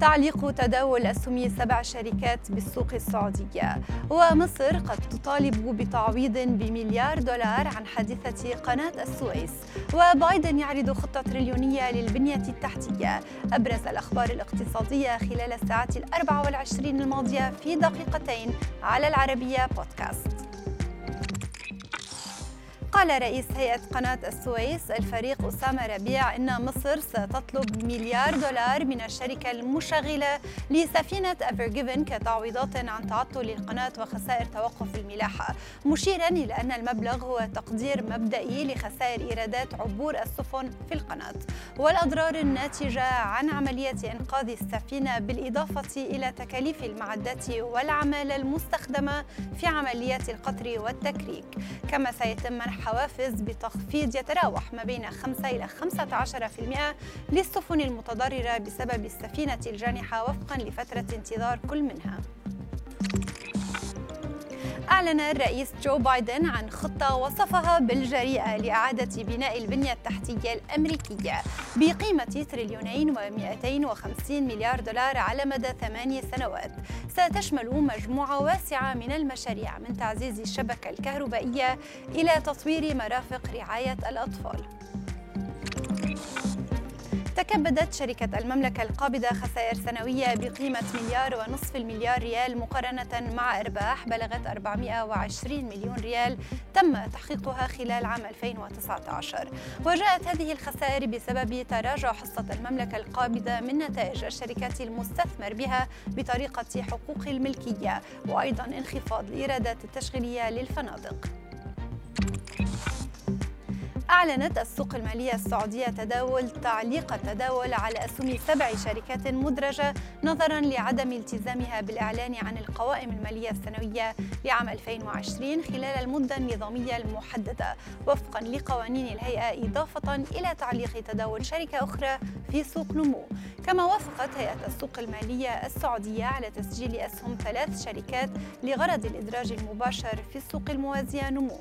تعليق تداول أسهم سبع شركات بالسوق السعودية. ومصر قد تطالب بتعويض بمليار دولار عن حادثة قناة السويس. وبايدن يعرض خطة تريليونية للبنية التحتية. أبرز الأخبار الاقتصادية خلال الساعات الأربع والعشرين الماضية في دقيقتين على العربية بودكاست. قال رئيس هيئة قناة السويس الفريق أسامة ربيع إن مصر ستطلب مليار دولار من الشركة المشغلة لسفينة أفرجيفن كتعويضات عن تعطل القناة وخسائر توقف الملاحة مشيرا إلى أن المبلغ هو تقدير مبدئي لخسائر إيرادات عبور السفن في القناة والأضرار الناتجة عن عملية إنقاذ السفينة بالإضافة إلى تكاليف المعدات والعمالة المستخدمة في عمليات القطر والتكريك. كما سيتم منح حوافز بتخفيض يتراوح ما بين 5 إلى 15% للسفن المتضررة بسبب السفينة الجانحة وفقا لفترة انتظار كل منها. أعلن الرئيس جو بايدن عن خطة وصفها بالجريئة لإعادة بناء البنية التحتية الأمريكية بقيمة تريليونين و250 مليار دولار على مدى ثمانية سنوات. ستشمل مجموعة واسعة من المشاريع من تعزيز الشبكة الكهربائية إلى تطوير مرافق رعاية الأطفال. تكبدت شركة المملكة القابضة خسائر سنوية بقيمة مليار ونصف المليار ريال مقارنة مع أرباح بلغت 420 مليون ريال تم تحقيقها خلال عام 2019 وجاءت هذه الخسائر بسبب تراجع حصة المملكة القابضة من نتائج الشركات المستثمر بها بطريقة حقوق الملكية وأيضا انخفاض الإيرادات التشغيلية للفنادق. أعلنت السوق المالية السعودية تداول تعليق التداول على أسهم سبع شركات مدرجة نظرا لعدم التزامها بالإعلان عن القوائم المالية السنوية لعام 2020 خلال المدة النظامية المحددة. وفقا لقوانين الهيئة إضافة إلى تعليق تداول شركة أخرى في سوق نمو. كما وافقت هيئة السوق المالية السعودية على تسجيل أسهم ثلاث شركات لغرض الإدراج المباشر في السوق الموازية نمو.